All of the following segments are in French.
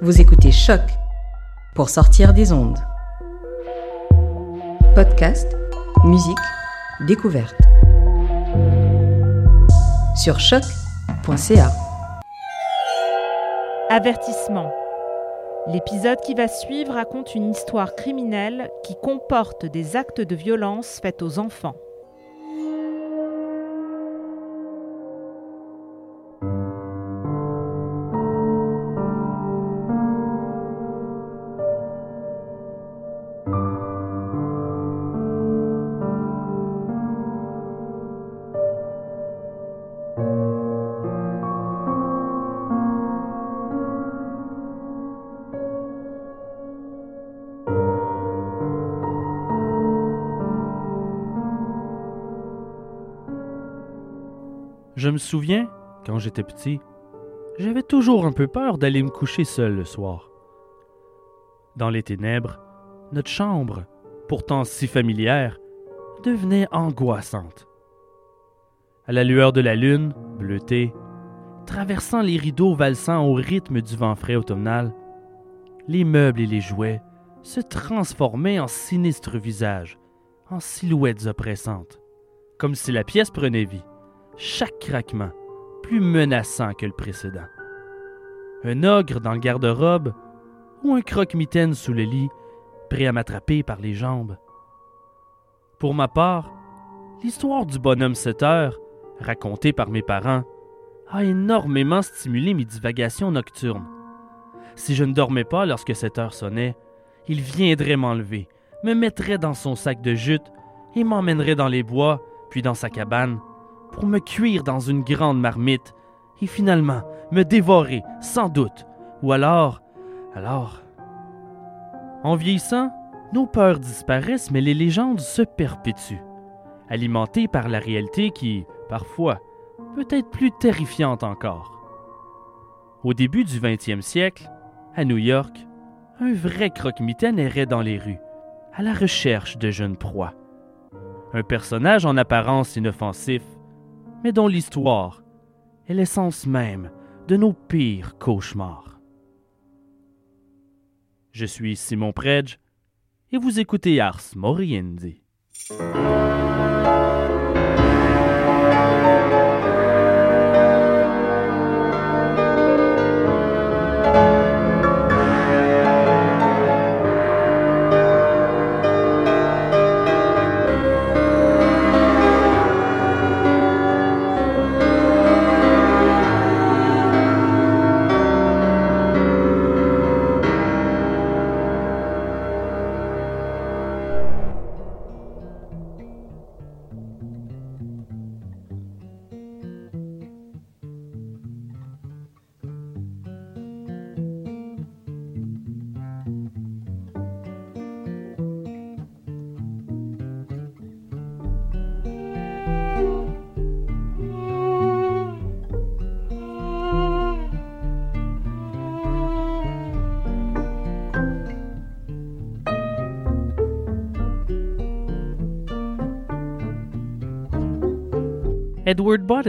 Vous écoutez Choc pour sortir des ondes. Podcast, musique, découverte. Sur choc.ca. Avertissement. L'épisode qui va suivre raconte une histoire criminelle qui comporte des actes de violence faits aux enfants. Me souviens, quand j'étais petit, j'avais toujours un peu peur d'aller me coucher seul le soir. Dans les ténèbres, notre chambre, pourtant si familière, devenait angoissante. À la lueur de la lune, bleutée, traversant les rideaux valsant au rythme du vent frais automnal, les meubles et les jouets se transformaient en sinistres visages, en silhouettes oppressantes, comme si la pièce prenait vie chaque craquement plus menaçant que le précédent. Un ogre dans le garde-robe ou un croque-mitaine sous le lit, prêt à m'attraper par les jambes. Pour ma part, l'histoire du bonhomme 7 heures, racontée par mes parents, a énormément stimulé mes divagations nocturnes. Si je ne dormais pas lorsque cette heure sonnait, il viendrait m'enlever, me mettrait dans son sac de jute et m'emmènerait dans les bois, puis dans sa cabane, pour me cuire dans une grande marmite et finalement me dévorer, sans doute. Ou alors, alors... En vieillissant, nos peurs disparaissent, mais les légendes se perpétuent, alimentées par la réalité qui, parfois, peut être plus terrifiante encore. Au début du 20e siècle, à New York, un vrai croque-mitaine errait dans les rues, à la recherche de jeunes proies. Un personnage en apparence inoffensif, mais dont l'histoire est l'essence même de nos pires cauchemars. Je suis Simon Predge et vous écoutez Ars Moriendi.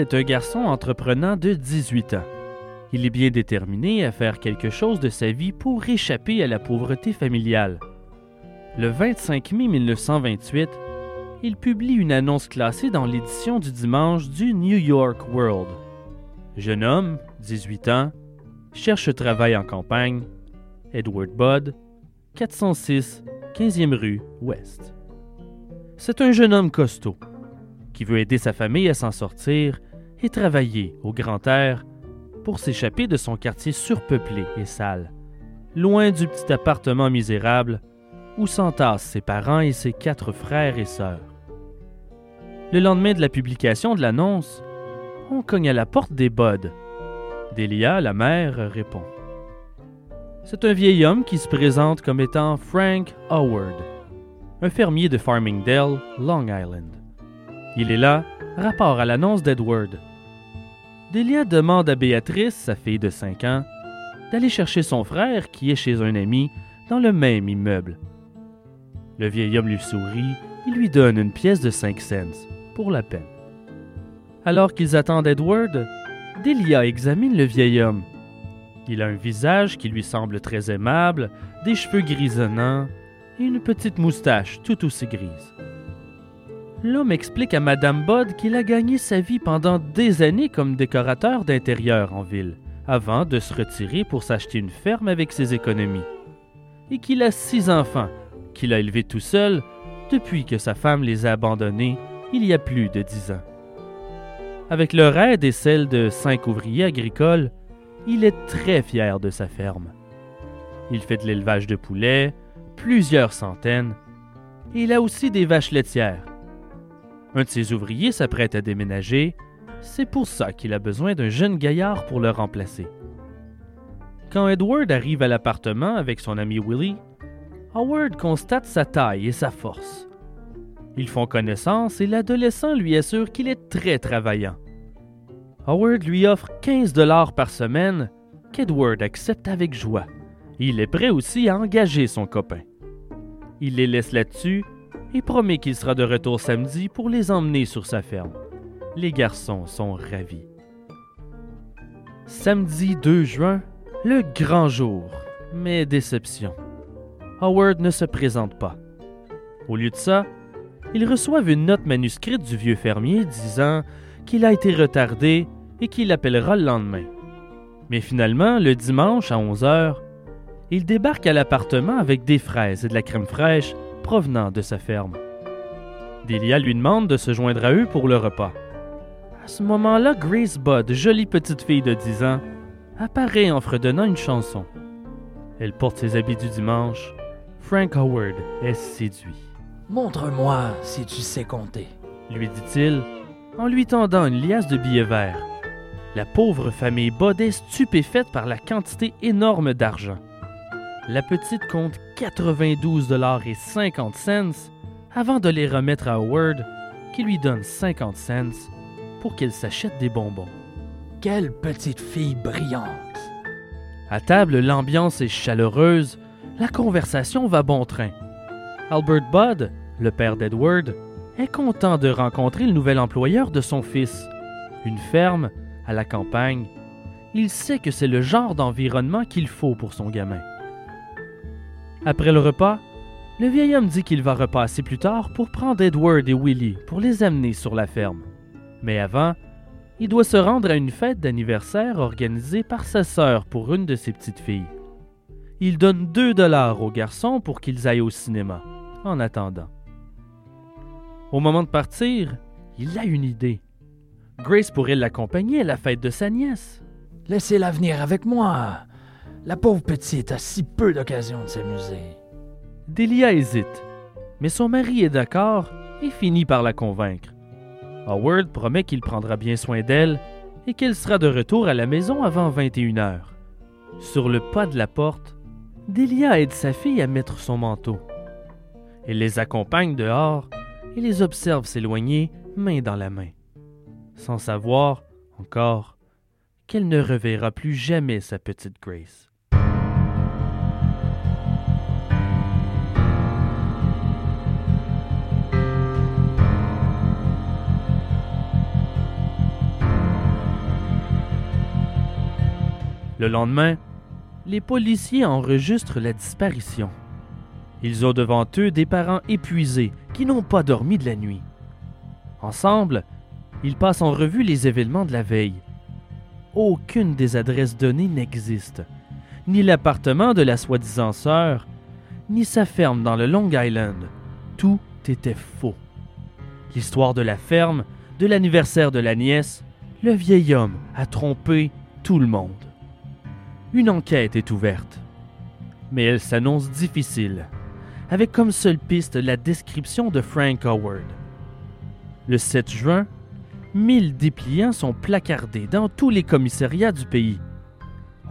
Est un garçon entreprenant de 18 ans. Il est bien déterminé à faire quelque chose de sa vie pour échapper à la pauvreté familiale. Le 25 mai 1928, il publie une annonce classée dans l'édition du dimanche du New York World. Jeune homme, 18 ans, cherche travail en campagne, Edward Budd, 406, 15e rue Ouest. C'est un jeune homme costaud, qui veut aider sa famille à s'en sortir et travailler au grand air pour s'échapper de son quartier surpeuplé et sale, loin du petit appartement misérable où s'entassent ses parents et ses quatre frères et sœurs. Le lendemain de la publication de l'annonce, on cogne à la porte des Buds. Delia, la mère, répond. C'est un vieil homme qui se présente comme étant Frank Howard, un fermier de Farmingdale, Long Island. Il est là, rapport à l'annonce d'Edward. Delia demande à Béatrice, sa fille de 5 ans, d'aller chercher son frère qui est chez un ami dans le même immeuble. Le vieil homme lui sourit et lui donne une pièce de 5 cents pour la peine. Alors qu'ils attendent Edward, Delia examine le vieil homme. Il a un visage qui lui semble très aimable, des cheveux grisonnants et une petite moustache tout aussi grise. L'homme explique à Madame Bod qu'il a gagné sa vie pendant des années comme décorateur d'intérieur en ville, avant de se retirer pour s'acheter une ferme avec ses économies, et qu'il a six enfants, qu'il a élevés tout seul depuis que sa femme les a abandonnés il y a plus de dix ans. Avec leur aide et celle de cinq ouvriers agricoles, il est très fier de sa ferme. Il fait de l'élevage de poulets, plusieurs centaines, et il a aussi des vaches laitières. Un de ses ouvriers s'apprête à déménager, c'est pour ça qu'il a besoin d'un jeune gaillard pour le remplacer. Quand Edward arrive à l'appartement avec son ami Willie, Howard constate sa taille et sa force. Ils font connaissance et l'adolescent lui assure qu'il est très travaillant. Howard lui offre 15 dollars par semaine qu'Edward accepte avec joie. Il est prêt aussi à engager son copain. Il les laisse là-dessus et promet qu'il sera de retour samedi pour les emmener sur sa ferme. Les garçons sont ravis. Samedi 2 juin, le grand jour, mais déception. Howard ne se présente pas. Au lieu de ça, ils reçoivent une note manuscrite du vieux fermier disant qu'il a été retardé et qu'il appellera le lendemain. Mais finalement, le dimanche à 11 heures, il débarque à l'appartement avec des fraises et de la crème fraîche provenant de sa ferme. Delia lui demande de se joindre à eux pour le repas. À ce moment-là, Grace Budd, jolie petite fille de 10 ans, apparaît en fredonnant une chanson. Elle porte ses habits du dimanche. Frank Howard est séduit. Montre-moi si tu sais compter, lui dit-il en lui tendant une liasse de billets verts. La pauvre famille Budd est stupéfaite par la quantité énorme d'argent. La petite compte 92 dollars et 50 cents avant de les remettre à Howard, qui lui donne 50 cents pour qu'elle s'achète des bonbons. Quelle petite fille brillante! À table, l'ambiance est chaleureuse, la conversation va bon train. Albert Budd, le père d'Edward, est content de rencontrer le nouvel employeur de son fils. Une ferme, à la campagne, il sait que c'est le genre d'environnement qu'il faut pour son gamin. Après le repas, le vieil homme dit qu'il va repasser plus tard pour prendre Edward et Willie pour les amener sur la ferme. Mais avant, il doit se rendre à une fête d'anniversaire organisée par sa sœur pour une de ses petites filles. Il donne 2 dollars aux garçons pour qu'ils aillent au cinéma, en attendant. Au moment de partir, il a une idée. Grace pourrait l'accompagner à la fête de sa nièce. Laissez-la venir avec moi. La pauvre petite a si peu d'occasion de s'amuser. Delia hésite, mais son mari est d'accord et finit par la convaincre. Howard promet qu'il prendra bien soin d'elle et qu'elle sera de retour à la maison avant 21 heures. Sur le pas de la porte, Delia aide sa fille à mettre son manteau. Elle les accompagne dehors et les observe s'éloigner main dans la main, sans savoir, encore, qu'elle ne reverra plus jamais sa petite Grace. Le lendemain, les policiers enregistrent la disparition. Ils ont devant eux des parents épuisés qui n'ont pas dormi de la nuit. Ensemble, ils passent en revue les événements de la veille. Aucune des adresses données n'existe, ni l'appartement de la soi-disant sœur, ni sa ferme dans le Long Island. Tout était faux. L'histoire de la ferme, de l'anniversaire de la nièce, le vieil homme a trompé tout le monde une enquête est ouverte. Mais elle s'annonce difficile, avec comme seule piste la description de Frank Howard. Le 7 juin, 1000 dépliants sont placardés dans tous les commissariats du pays.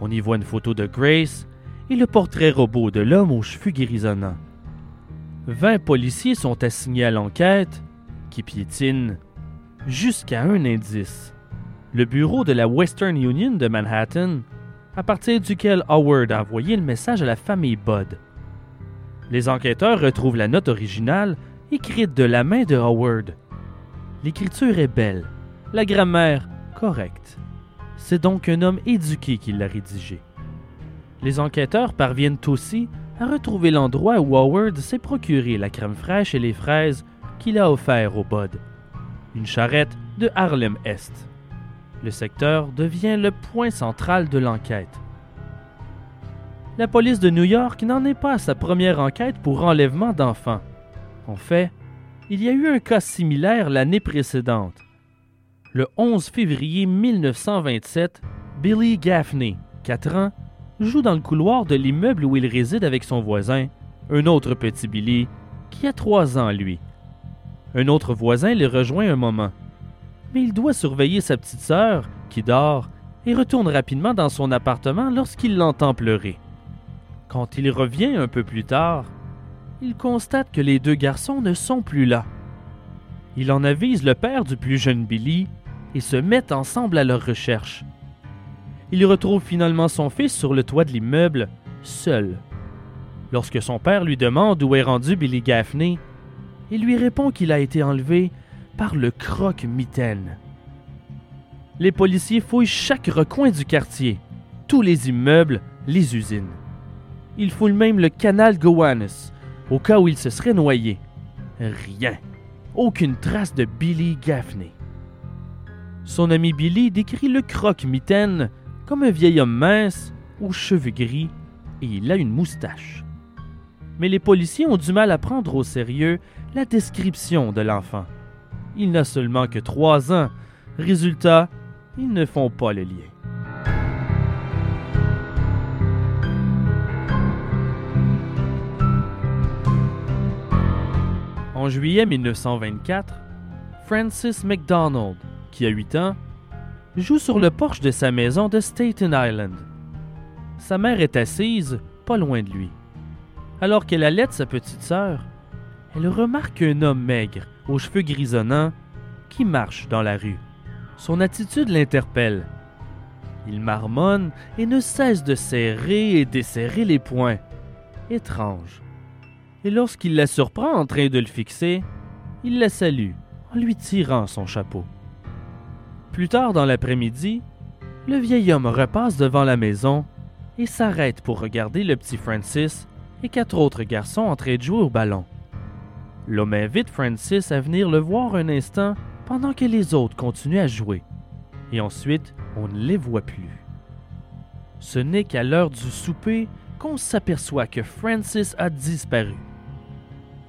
On y voit une photo de Grace et le portrait robot de l'homme aux cheveux grisonnants. 20 policiers sont assignés à l'enquête, qui piétine jusqu'à un indice. Le bureau de la Western Union de Manhattan à partir duquel Howard a envoyé le message à la famille Budd. Les enquêteurs retrouvent la note originale écrite de la main de Howard. L'écriture est belle, la grammaire correcte. C'est donc un homme éduqué qui l'a rédigée. Les enquêteurs parviennent aussi à retrouver l'endroit où Howard s'est procuré la crème fraîche et les fraises qu'il a offert au Bud. Une charrette de Harlem Est. Le secteur devient le point central de l'enquête. La police de New York n'en est pas à sa première enquête pour enlèvement d'enfants. En fait, il y a eu un cas similaire l'année précédente. Le 11 février 1927, Billy Gaffney, 4 ans, joue dans le couloir de l'immeuble où il réside avec son voisin, un autre petit Billy, qui a 3 ans lui. Un autre voisin le rejoint un moment. Il doit surveiller sa petite sœur, qui dort, et retourne rapidement dans son appartement lorsqu'il l'entend pleurer. Quand il revient un peu plus tard, il constate que les deux garçons ne sont plus là. Il en avise le père du plus jeune Billy et se mettent ensemble à leur recherche. Il retrouve finalement son fils sur le toit de l'immeuble, seul. Lorsque son père lui demande où est rendu Billy Gaffney, il lui répond qu'il a été enlevé par le croque-mitaine. Les policiers fouillent chaque recoin du quartier, tous les immeubles, les usines. Ils fouillent même le canal Gowanus, au cas où il se serait noyé. Rien. Aucune trace de Billy Gaffney. Son ami Billy décrit le croque-mitaine comme un vieil homme mince, aux cheveux gris, et il a une moustache. Mais les policiers ont du mal à prendre au sérieux la description de l'enfant. Il n'a seulement que trois ans. Résultat, ils ne font pas le lien. En juillet 1924, Francis McDonald, qui a 8 ans, joue sur le porche de sa maison de Staten Island. Sa mère est assise, pas loin de lui. Alors qu'elle allait sa petite sœur, elle remarque un homme maigre, aux cheveux grisonnants, qui marche dans la rue. Son attitude l'interpelle. Il marmonne et ne cesse de serrer et desserrer les poings. Étrange. Et lorsqu'il la surprend en train de le fixer, il la salue en lui tirant son chapeau. Plus tard dans l'après-midi, le vieil homme repasse devant la maison et s'arrête pour regarder le petit Francis et quatre autres garçons en train de jouer au ballon. L'homme invite Francis à venir le voir un instant pendant que les autres continuent à jouer. Et ensuite, on ne les voit plus. Ce n'est qu'à l'heure du souper qu'on s'aperçoit que Francis a disparu.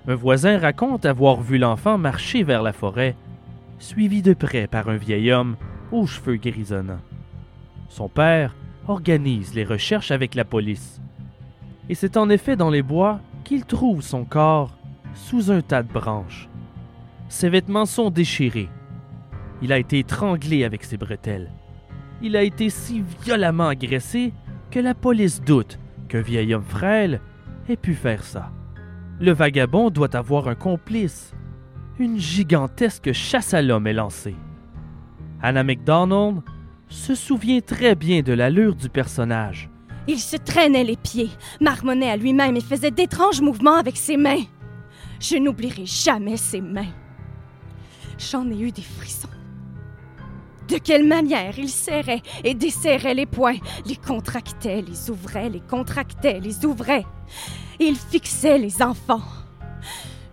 Un voisin raconte avoir vu l'enfant marcher vers la forêt, suivi de près par un vieil homme aux cheveux grisonnants. Son père organise les recherches avec la police. Et c'est en effet dans les bois qu'il trouve son corps sous un tas de branches. Ses vêtements sont déchirés. Il a été étranglé avec ses bretelles. Il a été si violemment agressé que la police doute qu'un vieil homme frêle ait pu faire ça. Le vagabond doit avoir un complice. Une gigantesque chasse à l'homme est lancée. Anna McDonald se souvient très bien de l'allure du personnage. Il se traînait les pieds, marmonnait à lui-même et faisait d'étranges mouvements avec ses mains. Je n'oublierai jamais ses mains. J'en ai eu des frissons. De quelle manière il serrait et desserrait les poings, les contractait, les ouvrait, les contractait, les ouvrait. Il fixait les enfants.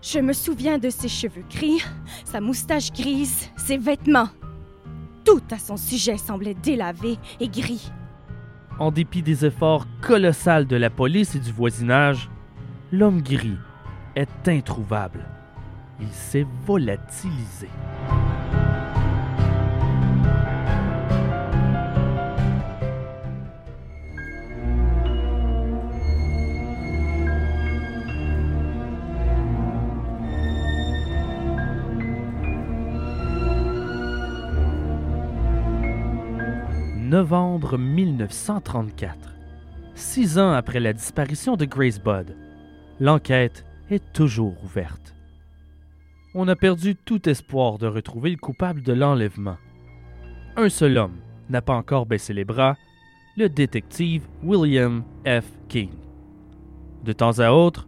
Je me souviens de ses cheveux gris, sa moustache grise, ses vêtements. Tout à son sujet semblait délavé et gris. En dépit des efforts colossaux de la police et du voisinage, l'homme gris est introuvable. Il s'est volatilisé. Novembre 1934. Six ans après la disparition de Grace Budd, l'enquête toujours ouverte. On a perdu tout espoir de retrouver le coupable de l'enlèvement. Un seul homme n'a pas encore baissé les bras, le détective William F. King. De temps à autre,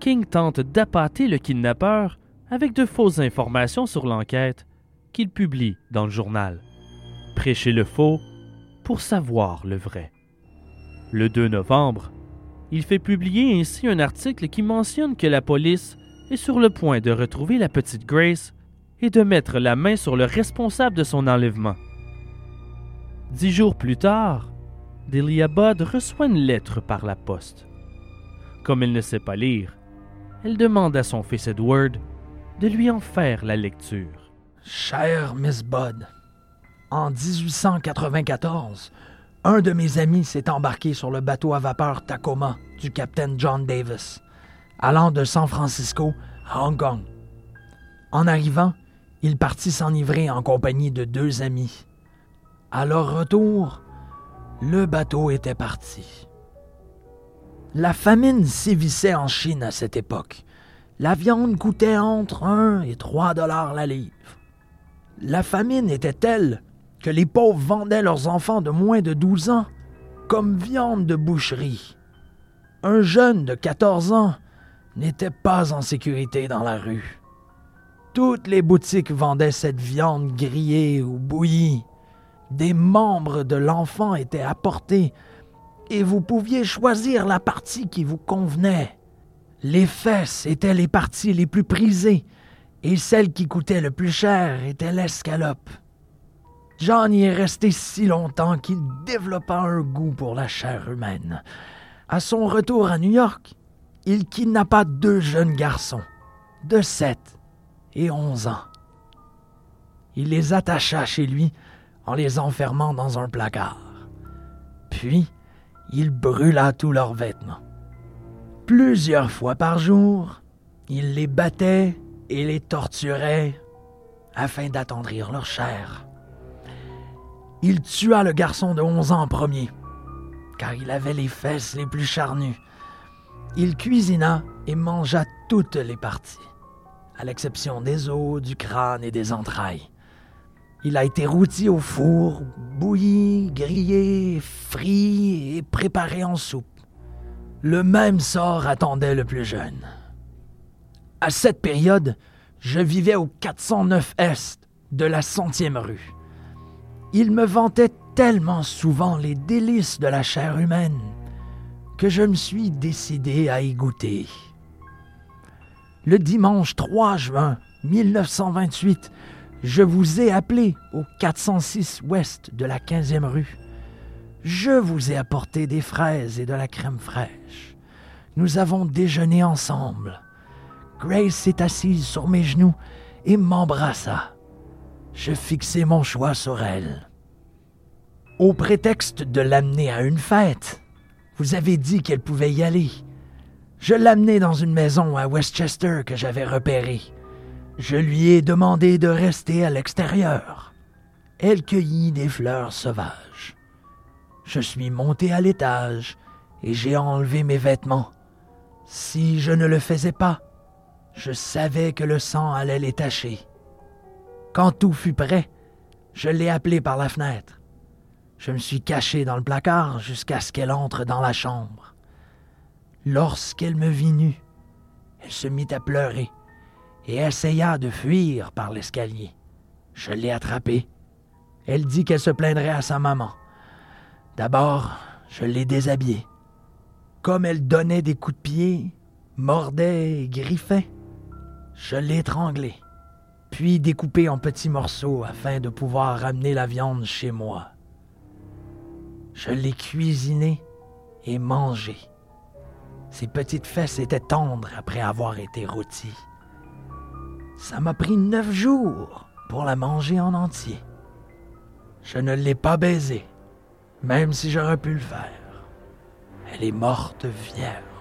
King tente d'appâter le kidnappeur avec de fausses informations sur l'enquête qu'il publie dans le journal. Prêcher le faux pour savoir le vrai. Le 2 novembre, il fait publier ainsi un article qui mentionne que la police est sur le point de retrouver la petite Grace et de mettre la main sur le responsable de son enlèvement. Dix jours plus tard, Delia Budd reçoit une lettre par la poste. Comme elle ne sait pas lire, elle demande à son fils Edward de lui en faire la lecture. Chère Miss Budd, en 1894, un de mes amis s'est embarqué sur le bateau à vapeur Tacoma du capitaine John Davis, allant de San Francisco à Hong Kong. En arrivant, il partit s'enivrer en compagnie de deux amis. À leur retour, le bateau était parti. La famine sévissait en Chine à cette époque. La viande coûtait entre 1 et 3 dollars la livre. La famine était telle que les pauvres vendaient leurs enfants de moins de 12 ans comme viande de boucherie. Un jeune de 14 ans n'était pas en sécurité dans la rue. Toutes les boutiques vendaient cette viande grillée ou bouillie. Des membres de l'enfant étaient apportés et vous pouviez choisir la partie qui vous convenait. Les fesses étaient les parties les plus prisées et celle qui coûtait le plus cher était l'escalope. John y est resté si longtemps qu'il développa un goût pour la chair humaine. À son retour à New York, il kidnappa deux jeunes garçons de 7 et 11 ans. Il les attacha chez lui en les enfermant dans un placard. Puis, il brûla tous leurs vêtements. Plusieurs fois par jour, il les battait et les torturait afin d'attendrir leur chair. Il tua le garçon de 11 ans en premier, car il avait les fesses les plus charnues. Il cuisina et mangea toutes les parties, à l'exception des os, du crâne et des entrailles. Il a été rôti au four, bouilli, grillé, frit et préparé en soupe. Le même sort attendait le plus jeune. À cette période, je vivais au 409 Est de la centième rue. Il me vantait tellement souvent les délices de la chair humaine que je me suis décidé à y goûter. Le dimanche 3 juin 1928, je vous ai appelé au 406 ouest de la 15e rue. Je vous ai apporté des fraises et de la crème fraîche. Nous avons déjeuné ensemble. Grace s'est assise sur mes genoux et m'embrassa. Je fixai mon choix sur elle. Au prétexte de l'amener à une fête, vous avez dit qu'elle pouvait y aller. Je l'amenai dans une maison à Westchester que j'avais repérée. Je lui ai demandé de rester à l'extérieur. Elle cueillit des fleurs sauvages. Je suis monté à l'étage et j'ai enlevé mes vêtements. Si je ne le faisais pas, je savais que le sang allait les tacher. Quand tout fut prêt, je l'ai appelée par la fenêtre. Je me suis caché dans le placard jusqu'à ce qu'elle entre dans la chambre. Lorsqu'elle me vit nue, elle se mit à pleurer et essaya de fuir par l'escalier. Je l'ai attrapée. Elle dit qu'elle se plaindrait à sa maman. D'abord, je l'ai déshabillée. Comme elle donnait des coups de pied, mordait et griffait, je l'ai étranglée, puis découpée en petits morceaux afin de pouvoir ramener la viande chez moi. Je l'ai cuisinée et mangée. Ses petites fesses étaient tendres après avoir été rôties. Ça m'a pris neuf jours pour la manger en entier. Je ne l'ai pas baisée, même si j'aurais pu le faire. Elle est morte vierge.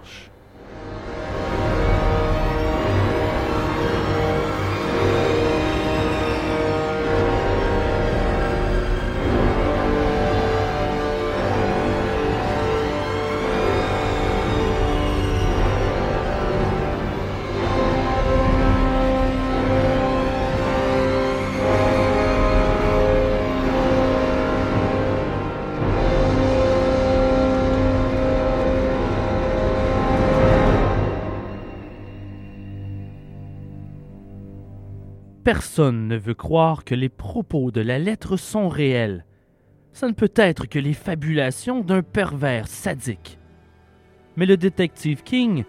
Personne ne veut croire que les propos de la lettre sont réels. Ça ne peut être que les fabulations d'un pervers sadique. Mais le détective King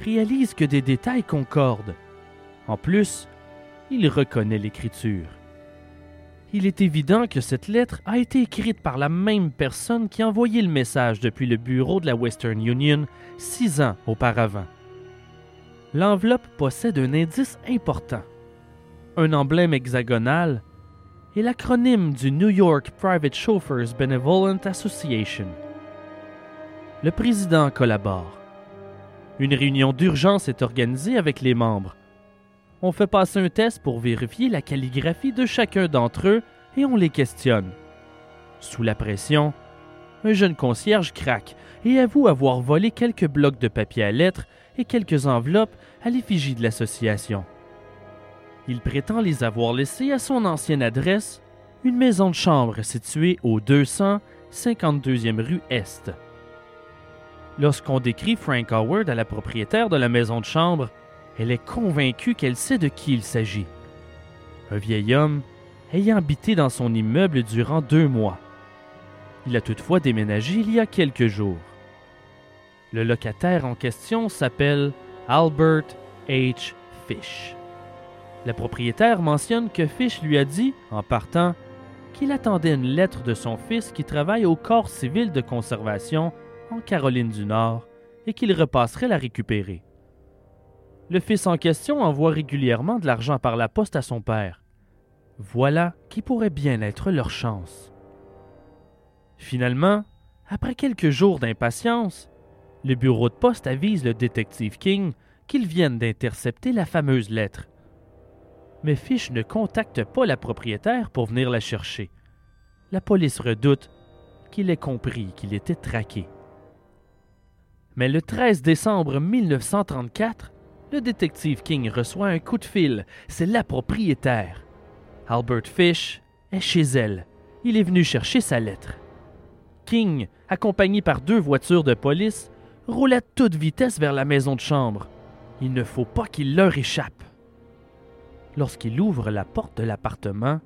réalise que des détails concordent. En plus, il reconnaît l'écriture. Il est évident que cette lettre a été écrite par la même personne qui a envoyé le message depuis le bureau de la Western Union six ans auparavant. L'enveloppe possède un indice important, un emblème hexagonal et l'acronyme du New York Private Chauffeurs Benevolent Association. Le président collabore. Une réunion d'urgence est organisée avec les membres. On fait passer un test pour vérifier la calligraphie de chacun d'entre eux et on les questionne. Sous la pression, un jeune concierge craque et avoue avoir volé quelques blocs de papier à lettres et quelques enveloppes à l'effigie de l'association. Il prétend les avoir laissés à son ancienne adresse, une maison de chambre située au 252e rue Est. Lorsqu'on décrit Frank Howard à la propriétaire de la maison de chambre, elle est convaincue qu'elle sait de qui il s'agit. Un vieil homme ayant habité dans son immeuble durant deux mois. Il a toutefois déménagé il y a quelques jours. Le locataire en question s'appelle Albert H. Fish. La propriétaire mentionne que Fish lui a dit, en partant, qu'il attendait une lettre de son fils qui travaille au corps civil de conservation en Caroline du Nord et qu'il repasserait la récupérer. Le fils en question envoie régulièrement de l'argent par la poste à son père. Voilà qui pourrait bien être leur chance. Finalement, après quelques jours d'impatience, le bureau de poste avise le détective King qu'ils viennent d'intercepter la fameuse lettre. Mais Fish ne contacte pas la propriétaire pour venir la chercher. La police redoute qu'il ait compris qu'il était traqué. Mais le 13 décembre 1934, le détective King reçoit un coup de fil. C'est la propriétaire. Albert Fish est chez elle. Il est venu chercher sa lettre. King, accompagné par deux voitures de police, roule à toute vitesse vers la maison de chambre. Il ne faut pas qu'il leur échappe. Lorsqu'il ouvre la porte de l'appartement,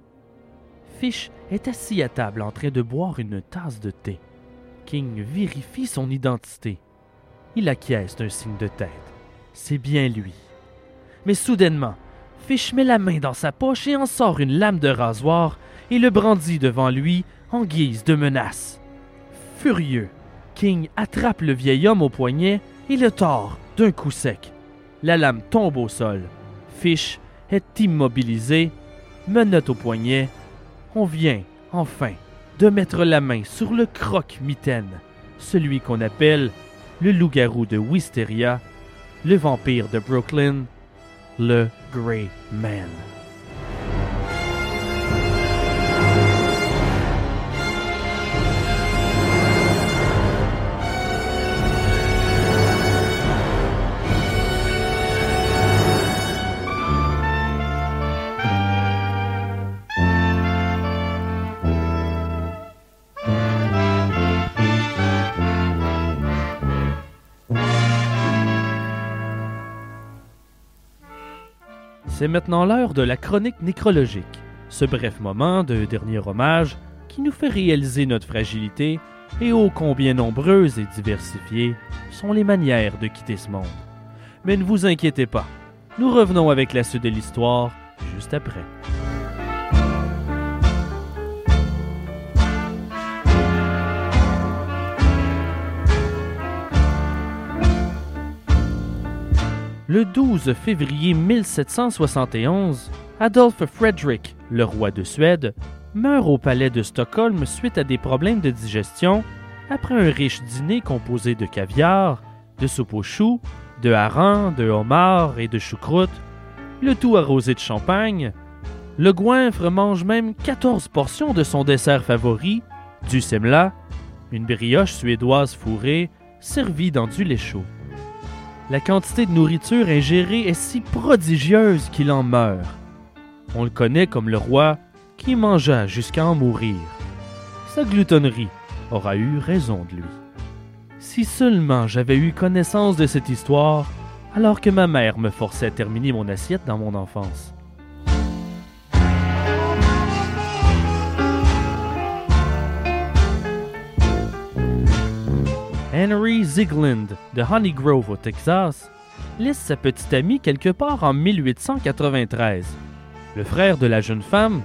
Fish est assis à table en train de boire une tasse de thé. King vérifie son identité. Il acquiesce d'un signe de tête. C'est bien lui. Mais soudainement, Fish met la main dans sa poche et en sort une lame de rasoir et le brandit devant lui en guise de menace. Furieux, King attrape le vieil homme au poignet et le tord d'un coup sec. La lame tombe au sol. Fish est immobilisé, menotte au poignet. On vient, enfin, de mettre la main sur le croque-mitaine, celui qu'on appelle le loup-garou de Wisteria, le vampire de Brooklyn, le Grey Man. C'est maintenant l'heure de la chronique nécrologique, ce bref moment de dernier hommage qui nous fait réaliser notre fragilité et ô combien nombreuses et diversifiées sont les manières de quitter ce monde. Mais ne vous inquiétez pas, nous revenons avec la suite de l'histoire juste après. Le 12 février 1771, Adolphe Frederick, le roi de Suède, meurt au palais de Stockholm suite à des problèmes de digestion après un riche dîner composé de caviar, de soupe aux choux, de harengs, de homards et de choucroute, le tout arrosé de champagne. Le goinfre mange même 14 portions de son dessert favori, du semla, une brioche suédoise fourrée servie dans du lait chaud. La quantité de nourriture ingérée est si prodigieuse qu'il en meurt. On le connaît comme le roi qui mangea jusqu'à en mourir. Sa gloutonnerie aura eu raison de lui. Si seulement j'avais eu connaissance de cette histoire alors que ma mère me forçait à terminer mon assiette dans mon enfance. Henry Zigland de Honey Grove au Texas laisse sa petite amie quelque part en 1893. Le frère de la jeune femme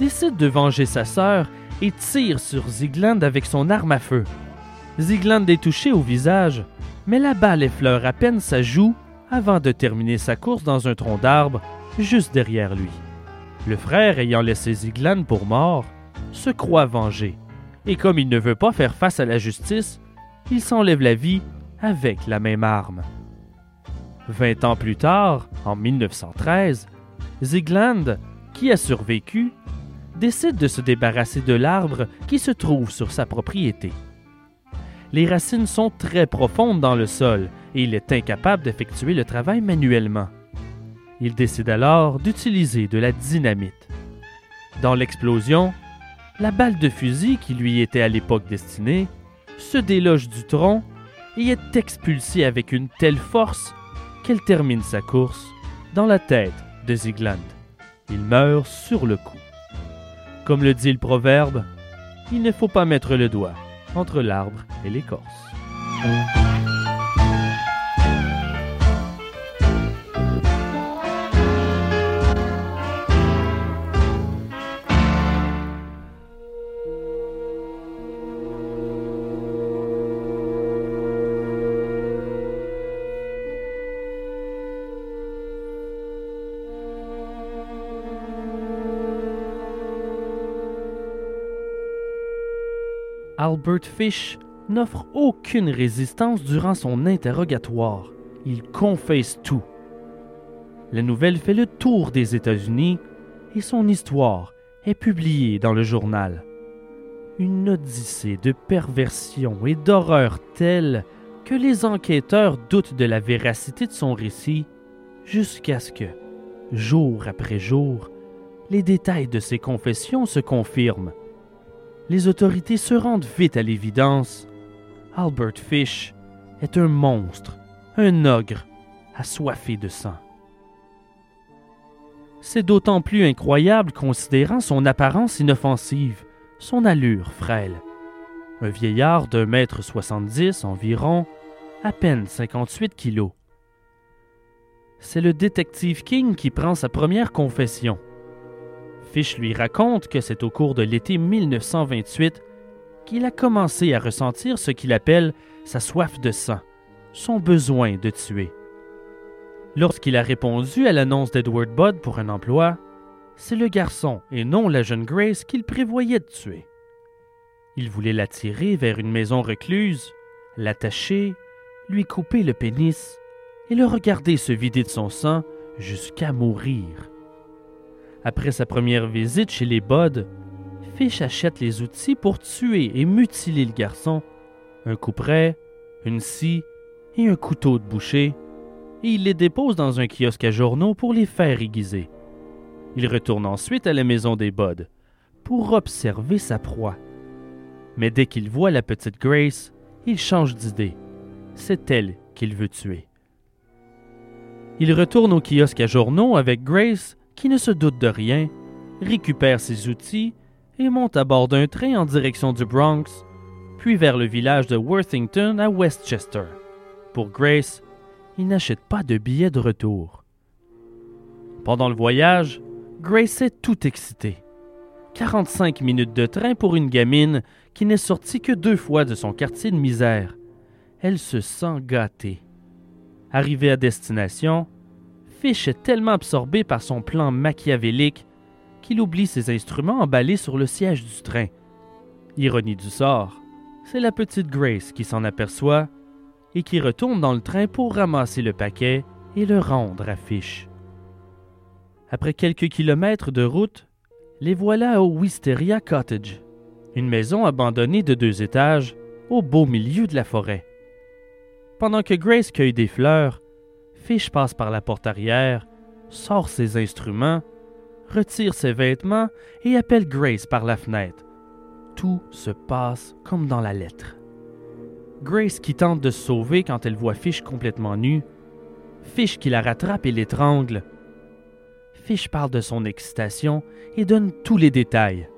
décide de venger sa sœur et tire sur Zigland avec son arme à feu. Zigland est touché au visage, mais la balle effleure à peine sa joue avant de terminer sa course dans un tronc d'arbre juste derrière lui. Le frère, ayant laissé Zigland pour mort, se croit vengé, et comme il ne veut pas faire face à la justice, il s'enlève la vie avec la même arme. Vingt ans plus tard, en 1913, Zigland, qui a survécu, décide de se débarrasser de l'arbre qui se trouve sur sa propriété. Les racines sont très profondes dans le sol et il est incapable d'effectuer le travail manuellement. Il décide alors d'utiliser de la dynamite. Dans l'explosion, la balle de fusil qui lui était à l'époque destinée se déloge du tronc et est expulsée avec une telle force qu'elle termine sa course dans la tête de Zigland. Il meurt sur le coup. Comme le dit le proverbe, il ne faut pas mettre le doigt entre l'arbre et l'écorce. Albert Fish n'offre aucune résistance durant son interrogatoire. Il confesse tout. La nouvelle fait le tour des États-Unis et son histoire est publiée dans le journal. Une odyssée de perversion et d'horreur telle que les enquêteurs doutent de la véracité de son récit jusqu'à ce que, jour après jour, les détails de ses confessions se confirment les autorités se rendent vite à l'évidence. Albert Fish est un monstre, un ogre, assoiffé de sang. C'est d'autant plus incroyable considérant son apparence inoffensive, son allure frêle. Un vieillard d'un mètre soixante-dix environ, à peine 58 kilos. C'est le détective King qui prend sa première confession. Fish lui raconte que c'est au cours de l'été 1928 qu'il a commencé à ressentir ce qu'il appelle sa soif de sang, son besoin de tuer. Lorsqu'il a répondu à l'annonce d'Edward Budd pour un emploi, c'est le garçon et non la jeune Grace qu'il prévoyait de tuer. Il voulait l'attirer vers une maison recluse, l'attacher, lui couper le pénis et le regarder se vider de son sang jusqu'à mourir. Après sa première visite chez les Budd, Fish achète les outils pour tuer et mutiler le garçon. Un couperet, une scie et un couteau de boucher, et il les dépose dans un kiosque à journaux pour les faire aiguiser. Il retourne ensuite à la maison des Budd pour observer sa proie. Mais dès qu'il voit la petite Grace, il change d'idée. C'est elle qu'il veut tuer. Il retourne au kiosque à journaux avec Grace qui ne se doute de rien, récupère ses outils et monte à bord d'un train en direction du Bronx, puis vers le village de Worthington à Westchester. Pour Grace, il n'achète pas de billet de retour. Pendant le voyage, Grace est tout excitée. 45 minutes de train pour une gamine qui n'est sortie que deux fois de son quartier de misère. Elle se sent gâtée. Arrivée à destination, Fish est tellement absorbé par son plan machiavélique qu'il oublie ses instruments emballés sur le siège du train. Ironie du sort, c'est la petite Grace qui s'en aperçoit et qui retourne dans le train pour ramasser le paquet et le rendre à Fish. Après quelques kilomètres de route, les voilà au Wisteria Cottage, une maison abandonnée de deux étages au beau milieu de la forêt. Pendant que Grace cueille des fleurs, Fish passe par la porte arrière, sort ses instruments, retire ses vêtements et appelle Grace par la fenêtre. Tout se passe comme dans la lettre. Grace qui tente de se sauver quand elle voit Fish complètement nu, Fish qui la rattrape et l'étrangle. Fish parle de son excitation et donne tous les détails.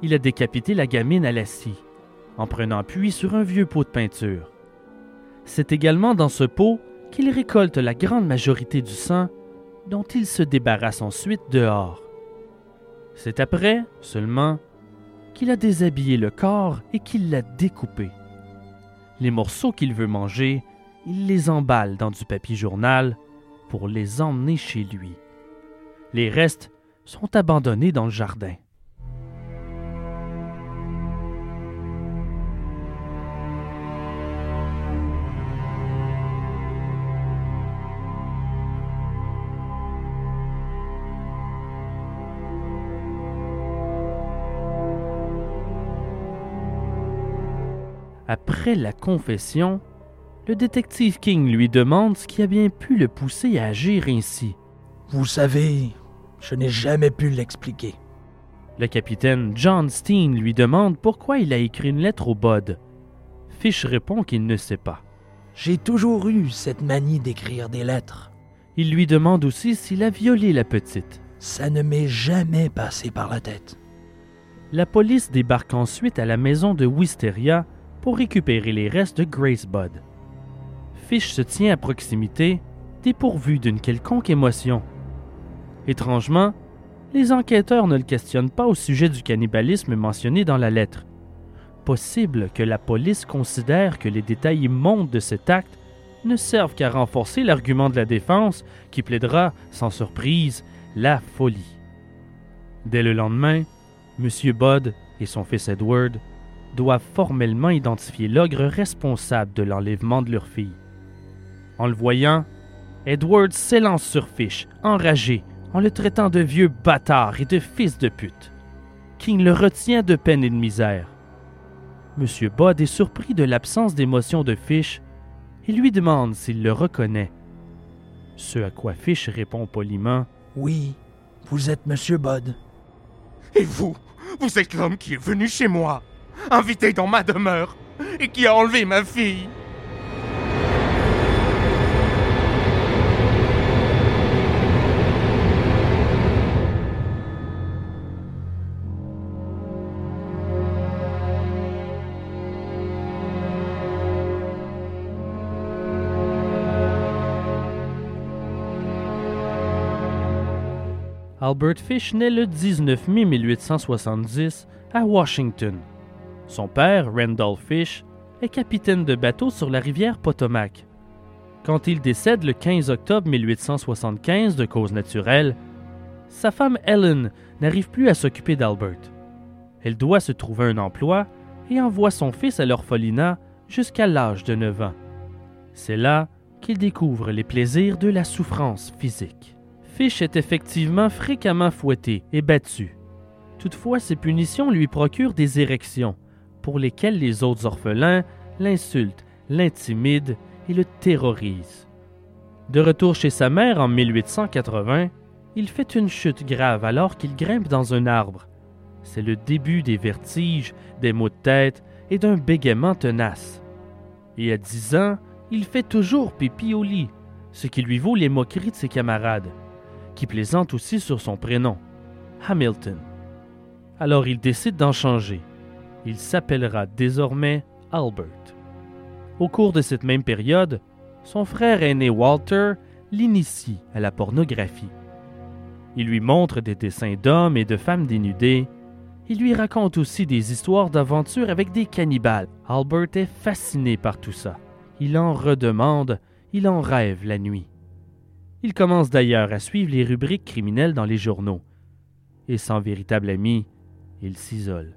Il a décapité la gamine à la scie. en prenant appui sur un vieux pot de peinture. C'est également dans ce pot qu'il récolte la grande majorité du sang dont il se débarrasse ensuite dehors. C'est après, seulement, qu'il a déshabillé le corps et qu'il l'a découpé. Les morceaux qu'il veut manger, il les emballe dans du papier journal pour les emmener chez lui. Les restes sont abandonnés dans le jardin. Après la confession, le détective King lui demande ce qui a bien pu le pousser à agir ainsi. Vous savez, je n'ai jamais pu l'expliquer. Le capitaine John Steen lui demande pourquoi il a écrit une lettre au Bud. Fish répond qu'il ne sait pas. J'ai toujours eu cette manie d'écrire des lettres. Il lui demande aussi s'il a violé la petite. Ça ne m'est jamais passé par la tête. La police débarque ensuite à la maison de Wisteria pour récupérer les restes de Grace Bud. Fish se tient à proximité, dépourvu d'une quelconque émotion. Étrangement, les enquêteurs ne le questionnent pas au sujet du cannibalisme mentionné dans la lettre. Possible que la police considère que les détails immondes de cet acte ne servent qu'à renforcer l'argument de la défense qui plaidera, sans surprise, la folie. Dès le lendemain, M. Budd et son fils Edward doivent formellement identifier l'ogre responsable de l'enlèvement de leur fille. En le voyant, Edward s'élance sur Fish, enragé, en le traitant de vieux bâtard et de fils de pute. King le retient de peine et de misère. Monsieur Bod est surpris de l'absence d'émotion de Fish et lui demande s'il le reconnaît. Ce à quoi Fish répond poliment Oui, vous êtes Monsieur Bod. Et vous Vous êtes l'homme qui est venu chez moi invité dans ma demeure, et qui a enlevé ma fille. Albert Fish naît le 19 mai 1870 à Washington. Son père, Randolph Fish, est capitaine de bateau sur la rivière Potomac. Quand il décède le 15 octobre 1875 de cause naturelle, sa femme Ellen n'arrive plus à s'occuper d'Albert. Elle doit se trouver un emploi et envoie son fils à l'orphelinat jusqu'à l'âge de 9 ans. C'est là qu'il découvre les plaisirs de la souffrance physique. Fish est effectivement fréquemment fouetté et battu. Toutefois, ces punitions lui procurent des érections, pour lesquels les autres orphelins l'insultent, l'intimident et le terrorisent. De retour chez sa mère en 1880, il fait une chute grave alors qu'il grimpe dans un arbre. C'est le début des vertiges, des maux de tête et d'un bégaiement tenace. Et à 10 ans, il fait toujours pipi au lit, ce qui lui vaut les moqueries de ses camarades, qui plaisantent aussi sur son prénom, Hamilton. Alors il décide d'en changer il s'appellera désormais Albert. Au cours de cette même période, son frère aîné Walter l'initie à la pornographie. Il lui montre des dessins d'hommes et de femmes dénudées. Il lui raconte aussi des histoires d'aventure avec des cannibales. Albert est fasciné par tout ça. Il en redemande, il en rêve la nuit. Il commence d'ailleurs à suivre les rubriques criminelles dans les journaux. Et sans véritable ami, il s'isole.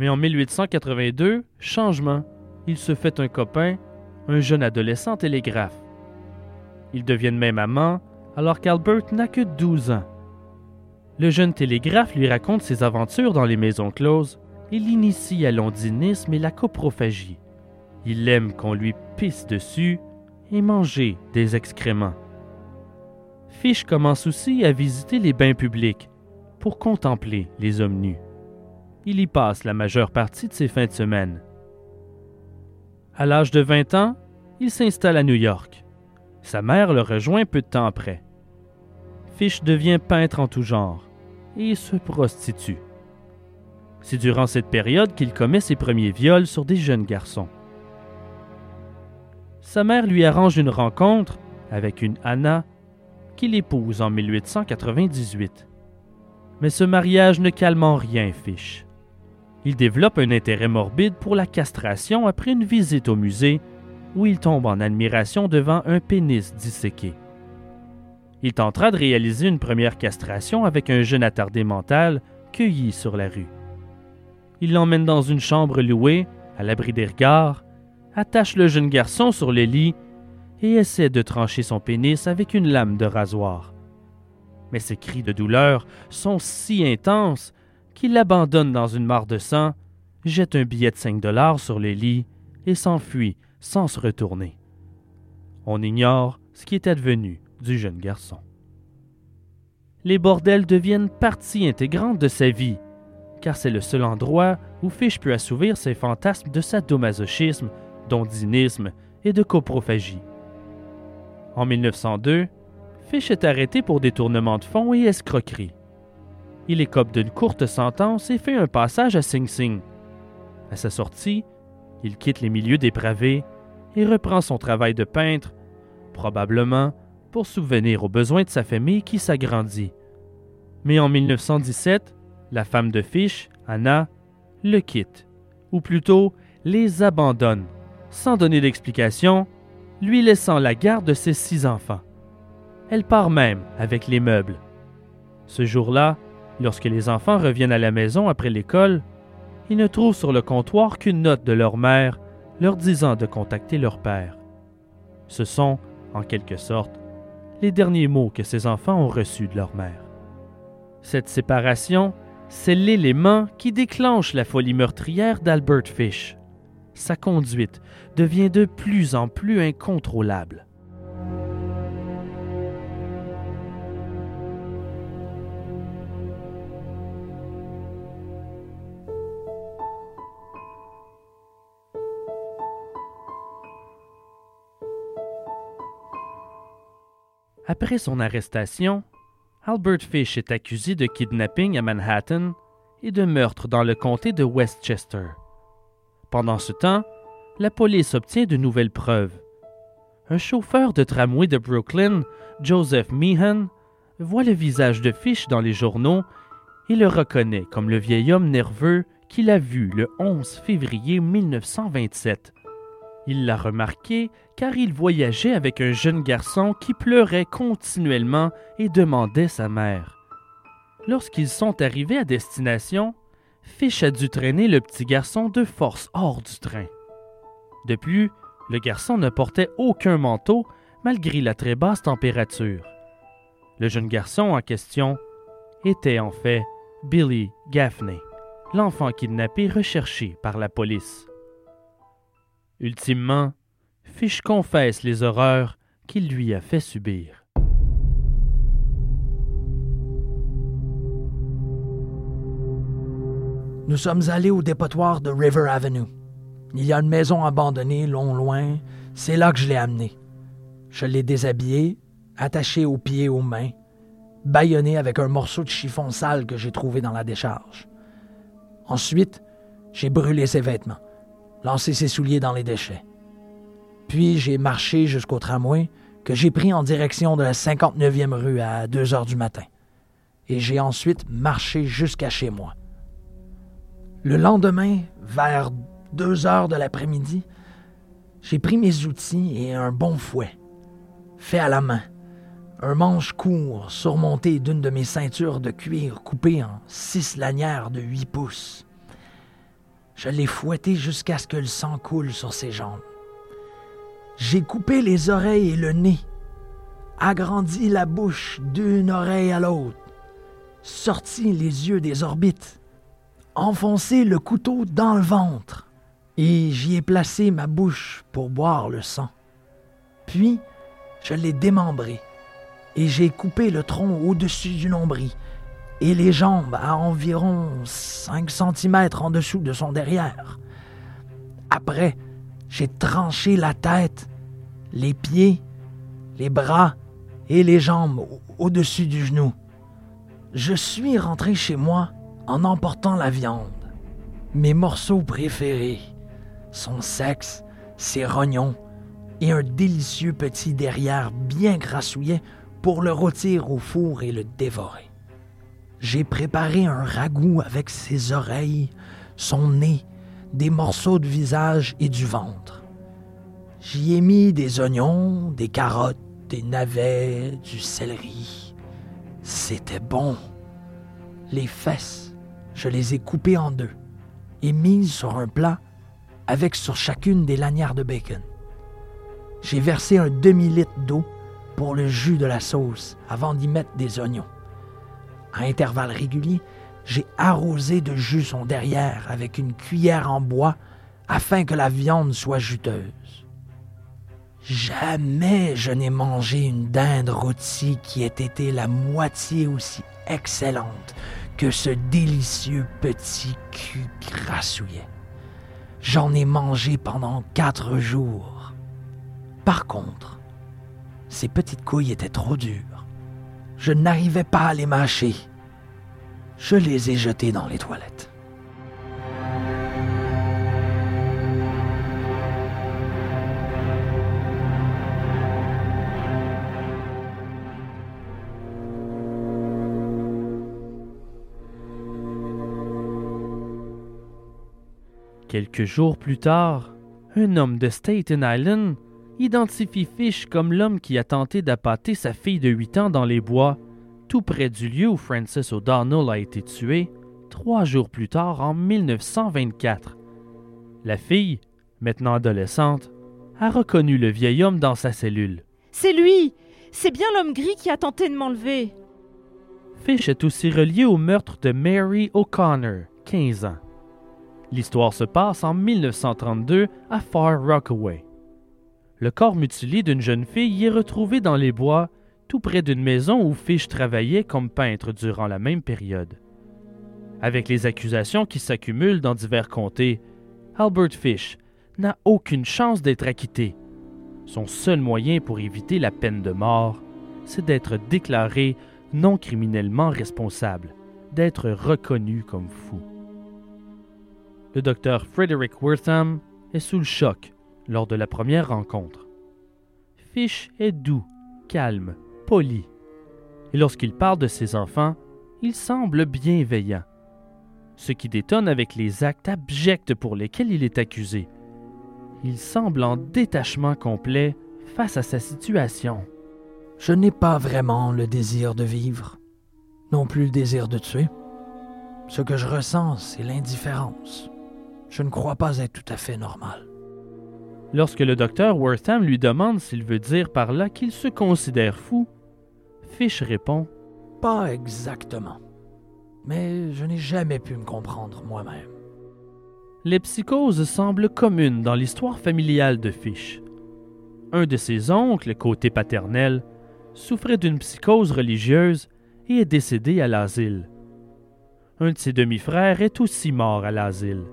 Mais en 1882, changement, il se fait un copain, un jeune adolescent télégraphe. Ils deviennent même amants alors qu'Albert n'a que 12 ans. Le jeune télégraphe lui raconte ses aventures dans les maisons closes et l'initie à l'ondinisme et la coprophagie. Il aime qu'on lui pisse dessus et manger des excréments. Fish commence aussi à visiter les bains publics pour contempler les hommes nus il y passe la majeure partie de ses fins de semaine. À l'âge de 20 ans, il s'installe à New York. Sa mère le rejoint peu de temps après. Fish devient peintre en tout genre et se prostitue. C'est durant cette période qu'il commet ses premiers viols sur des jeunes garçons. Sa mère lui arrange une rencontre avec une Anna qu'il épouse en 1898. Mais ce mariage ne calme en rien Fish. Il développe un intérêt morbide pour la castration après une visite au musée où il tombe en admiration devant un pénis disséqué. Il tentera de réaliser une première castration avec un jeune attardé mental cueilli sur la rue. Il l'emmène dans une chambre louée, à l'abri des regards, attache le jeune garçon sur le lit et essaie de trancher son pénis avec une lame de rasoir. Mais ses cris de douleur sont si intenses qu'il l'abandonne dans une mare de sang, jette un billet de 5 dollars sur le lit et s'enfuit sans se retourner. On ignore ce qui est advenu du jeune garçon. Les bordels deviennent partie intégrante de sa vie, car c'est le seul endroit où Fish peut assouvir ses fantasmes de sadomasochisme, d'ondinisme et de coprophagie. En 1902, Fish est arrêté pour détournement de fonds et escroquerie. Il écope d'une courte sentence et fait un passage à Sing Sing. À sa sortie, il quitte les milieux dépravés et reprend son travail de peintre, probablement pour souvenir aux besoins de sa famille qui s'agrandit. Mais en 1917, la femme de Fish, Anna, le quitte, ou plutôt les abandonne, sans donner d'explication, lui laissant la garde de ses six enfants. Elle part même avec les meubles. Ce jour-là, lorsque les enfants reviennent à la maison après l'école, ils ne trouvent sur le comptoir qu'une note de leur mère leur disant de contacter leur père. Ce sont, en quelque sorte, les derniers mots que ces enfants ont reçus de leur mère. Cette séparation, c'est l'élément qui déclenche la folie meurtrière d'Albert Fish. Sa conduite devient de plus en plus incontrôlable. Après son arrestation, Albert Fish est accusé de kidnapping à Manhattan et de meurtre dans le comté de Westchester. Pendant ce temps, la police obtient de nouvelles preuves. Un chauffeur de tramway de Brooklyn, Joseph Meehan, voit le visage de Fish dans les journaux et le reconnaît comme le vieil homme nerveux qu'il a vu le 11 février 1927 il l'a remarqué car il voyageait avec un jeune garçon qui pleurait continuellement et demandait sa mère. Lorsqu'ils sont arrivés à destination, Fish a dû traîner le petit garçon de force hors du train. De plus, le garçon ne portait aucun manteau malgré la très basse température. Le jeune garçon en question était en fait Billy Gaffney, l'enfant kidnappé recherché par la police. Ultimement, Fish confesse les horreurs qu'il lui a fait subir. Nous sommes allés au dépotoir de River Avenue. Il y a une maison abandonnée, long loin. C'est là que je l'ai amené. Je l'ai déshabillé, attaché aux pieds et aux mains, bâillonné avec un morceau de chiffon sale que j'ai trouvé dans la décharge. Ensuite, j'ai brûlé ses vêtements lancer ses souliers dans les déchets. Puis j'ai marché jusqu'au tramway que j'ai pris en direction de la 59e rue à 2 heures du matin. Et j'ai ensuite marché jusqu'à chez moi. Le lendemain, vers 2 heures de l'après-midi, j'ai pris mes outils et un bon fouet, fait à la main, un manche court surmonté d'une de mes ceintures de cuir coupées en six lanières de 8 pouces. Je l'ai fouetté jusqu'à ce que le sang coule sur ses jambes. J'ai coupé les oreilles et le nez, agrandi la bouche d'une oreille à l'autre, sorti les yeux des orbites, enfoncé le couteau dans le ventre, et j'y ai placé ma bouche pour boire le sang. Puis, je l'ai démembré, et j'ai coupé le tronc au-dessus du nombril, et les jambes à environ 5 cm en dessous de son derrière. Après, j'ai tranché la tête, les pieds, les bras et les jambes au-dessus du genou. Je suis rentré chez moi en emportant la viande Mes morceaux préférés, son sexe, ses rognons et un délicieux petit derrière bien grassouillet pour le rôtir au four et le dévorer. J'ai préparé un ragoût avec ses oreilles, son nez, des morceaux de visage et du ventre. J'y ai mis des oignons, des carottes, des navets, du céleri. C'était bon. Les fesses, je les ai coupées en deux et mises sur un plat avec sur chacune des lanières de bacon. J'ai versé un demi-litre d'eau pour le jus de la sauce avant d'y mettre des oignons. À intervalles réguliers, j'ai arrosé de jus son derrière avec une cuillère en bois afin que la viande soit juteuse. Jamais je n'ai mangé une dinde rôtie qui ait été la moitié aussi excellente que ce délicieux petit cul grassouillet. J'en ai mangé pendant quatre jours. Par contre, ces petites couilles étaient trop dures. Je n'arrivais pas à les mâcher. Je les ai jetées dans les toilettes. Quelques jours plus tard, un homme de Staten Island identifie Fish comme l'homme qui a tenté d'appâter sa fille de 8 ans dans les bois, tout près du lieu où Francis O'Donnell a été tué, trois jours plus tard en 1924. La fille, maintenant adolescente, a reconnu le vieil homme dans sa cellule. C'est lui C'est bien l'homme gris qui a tenté de m'enlever. Fish est aussi relié au meurtre de Mary O'Connor, 15 ans. L'histoire se passe en 1932 à Far Rockaway. Le corps mutilé d'une jeune fille y est retrouvé dans les bois, tout près d'une maison où Fish travaillait comme peintre durant la même période. Avec les accusations qui s'accumulent dans divers comtés, Albert Fish n'a aucune chance d'être acquitté. Son seul moyen pour éviter la peine de mort, c'est d'être déclaré non criminellement responsable, d'être reconnu comme fou. Le docteur Frederick Wortham est sous le choc lors de la première rencontre. Fish est doux, calme, poli. Et lorsqu'il parle de ses enfants, il semble bienveillant. Ce qui détonne avec les actes abjects pour lesquels il est accusé. Il semble en détachement complet face à sa situation. Je n'ai pas vraiment le désir de vivre, non plus le désir de tuer. Ce que je ressens, c'est l'indifférence. Je ne crois pas être tout à fait normal. Lorsque le docteur Wortham lui demande s'il veut dire par là qu'il se considère fou, Fish répond Pas exactement. Mais je n'ai jamais pu me comprendre moi-même. Les psychoses semblent communes dans l'histoire familiale de Fish. Un de ses oncles, côté paternel, souffrait d'une psychose religieuse et est décédé à l'asile. Un de ses demi-frères est aussi mort à l'asile.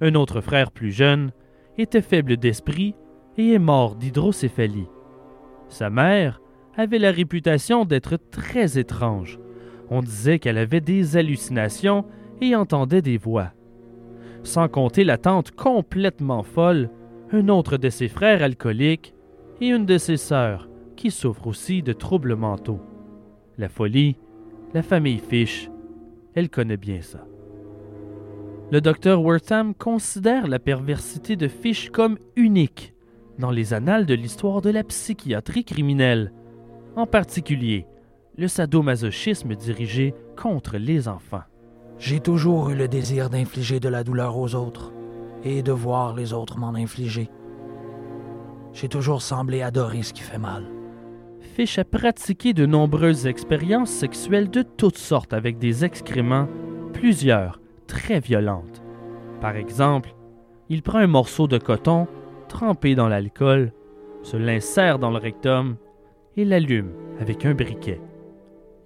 Un autre frère plus jeune était faible d'esprit et est mort d'hydrocéphalie. Sa mère avait la réputation d'être très étrange. On disait qu'elle avait des hallucinations et entendait des voix. Sans compter la tante complètement folle, un autre de ses frères alcooliques et une de ses sœurs qui souffrent aussi de troubles mentaux. La folie, la famille Fish, elle connaît bien ça. Le docteur Wortham considère la perversité de Fish comme unique dans les annales de l'histoire de la psychiatrie criminelle, en particulier le sadomasochisme dirigé contre les enfants. J'ai toujours eu le désir d'infliger de la douleur aux autres et de voir les autres m'en infliger. J'ai toujours semblé adorer ce qui fait mal. Fish a pratiqué de nombreuses expériences sexuelles de toutes sortes avec des excréments, plusieurs très violentes. Par exemple, il prend un morceau de coton trempé dans l'alcool, se l'insère dans le rectum et l'allume avec un briquet.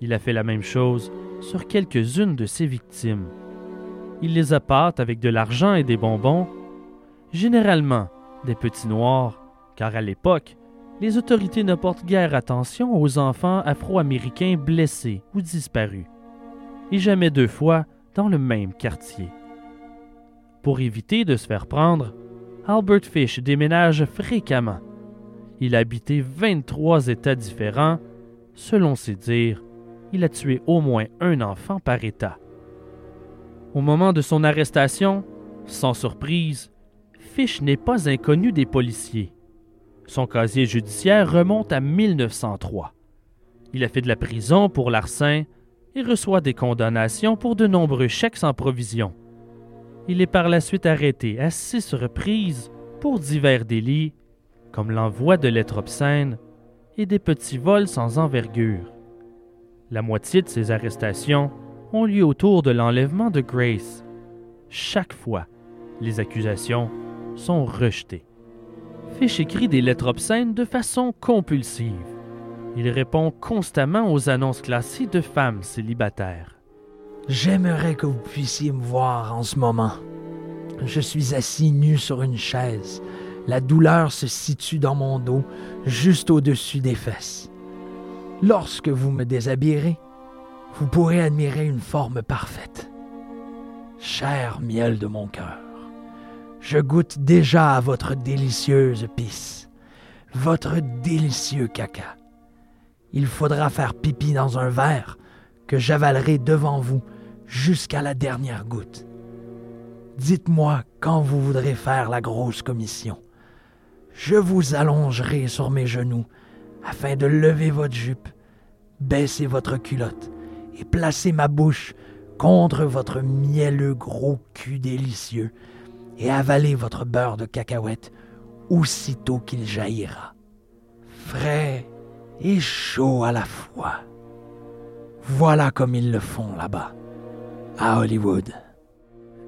Il a fait la même chose sur quelques-unes de ses victimes. Il les appâte avec de l'argent et des bonbons, généralement des petits noirs, car à l'époque, les autorités ne portent guère attention aux enfants afro-américains blessés ou disparus, et jamais deux fois dans le même quartier. Pour éviter de se faire prendre, Albert Fish déménage fréquemment. Il a habité 23 États différents. Selon ses dires, il a tué au moins un enfant par État. Au moment de son arrestation, sans surprise, Fish n'est pas inconnu des policiers. Son casier judiciaire remonte à 1903. Il a fait de la prison pour larcin et reçoit des condamnations pour de nombreux chèques sans provision. Il est par la suite arrêté à six reprises pour divers délits, comme l'envoi de lettres obscènes et des petits vols sans envergure. La moitié de ces arrestations ont lieu autour de l'enlèvement de Grace. Chaque fois, les accusations sont rejetées. Fish écrit des lettres obscènes de façon compulsive. Il répond constamment aux annonces classées de femmes célibataires. J'aimerais que vous puissiez me voir en ce moment. Je suis assis nu sur une chaise. La douleur se situe dans mon dos, juste au-dessus des fesses. Lorsque vous me déshabillerez, vous pourrez admirer une forme parfaite. Cher miel de mon cœur, je goûte déjà à votre délicieuse pisse, votre délicieux caca. Il faudra faire pipi dans un verre que j'avalerai devant vous jusqu'à la dernière goutte. Dites-moi quand vous voudrez faire la grosse commission. Je vous allongerai sur mes genoux afin de lever votre jupe, baisser votre culotte et placer ma bouche contre votre mielleux gros cul délicieux et avaler votre beurre de cacahuète aussitôt qu'il jaillira. Frais et chaud à la fois. Voilà comme ils le font là-bas, à Hollywood.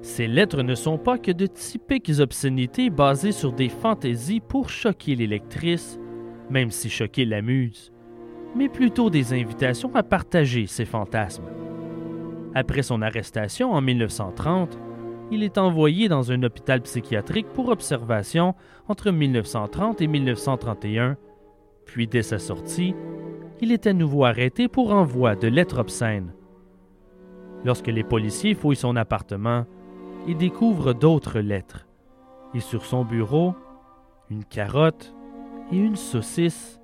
Ces lettres ne sont pas que de typiques obscénités basées sur des fantaisies pour choquer les lectrices, même si choquer l'amuse, mais plutôt des invitations à partager ces fantasmes. Après son arrestation en 1930, il est envoyé dans un hôpital psychiatrique pour observation entre 1930 et 1931, puis dès sa sortie, il est à nouveau arrêté pour envoi de lettres obscènes. Lorsque les policiers fouillent son appartement, ils découvrent d'autres lettres, et sur son bureau, une carotte et une saucisse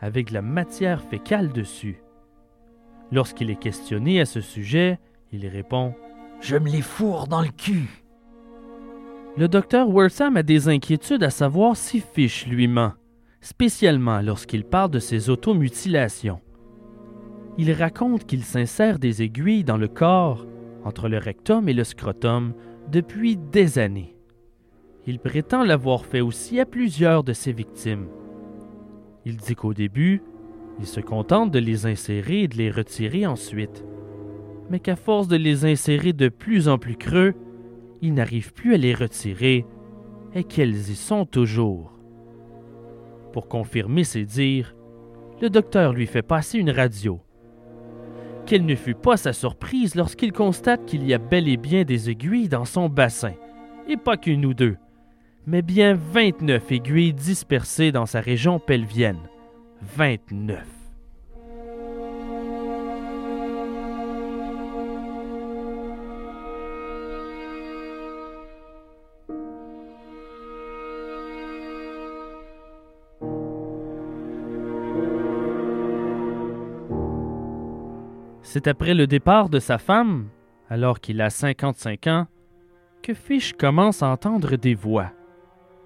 avec de la matière fécale dessus. Lorsqu'il est questionné à ce sujet, il répond Je me les fourre dans le cul. Le docteur Wortham a des inquiétudes à savoir si Fish lui ment, spécialement lorsqu'il parle de ses automutilations. Il raconte qu'il s'insère des aiguilles dans le corps, entre le rectum et le scrotum, depuis des années. Il prétend l'avoir fait aussi à plusieurs de ses victimes. Il dit qu'au début, il se contente de les insérer et de les retirer ensuite, mais qu'à force de les insérer de plus en plus creux, il n'arrive plus à les retirer et qu'elles y sont toujours. Pour confirmer ses dires, le docteur lui fait passer une radio. Quelle ne fut pas sa surprise lorsqu'il constate qu'il y a bel et bien des aiguilles dans son bassin, et pas qu'une ou deux, mais bien 29 aiguilles dispersées dans sa région pelvienne. 29. C'est après le départ de sa femme, alors qu'il a 55 ans, que Fish commence à entendre des voix.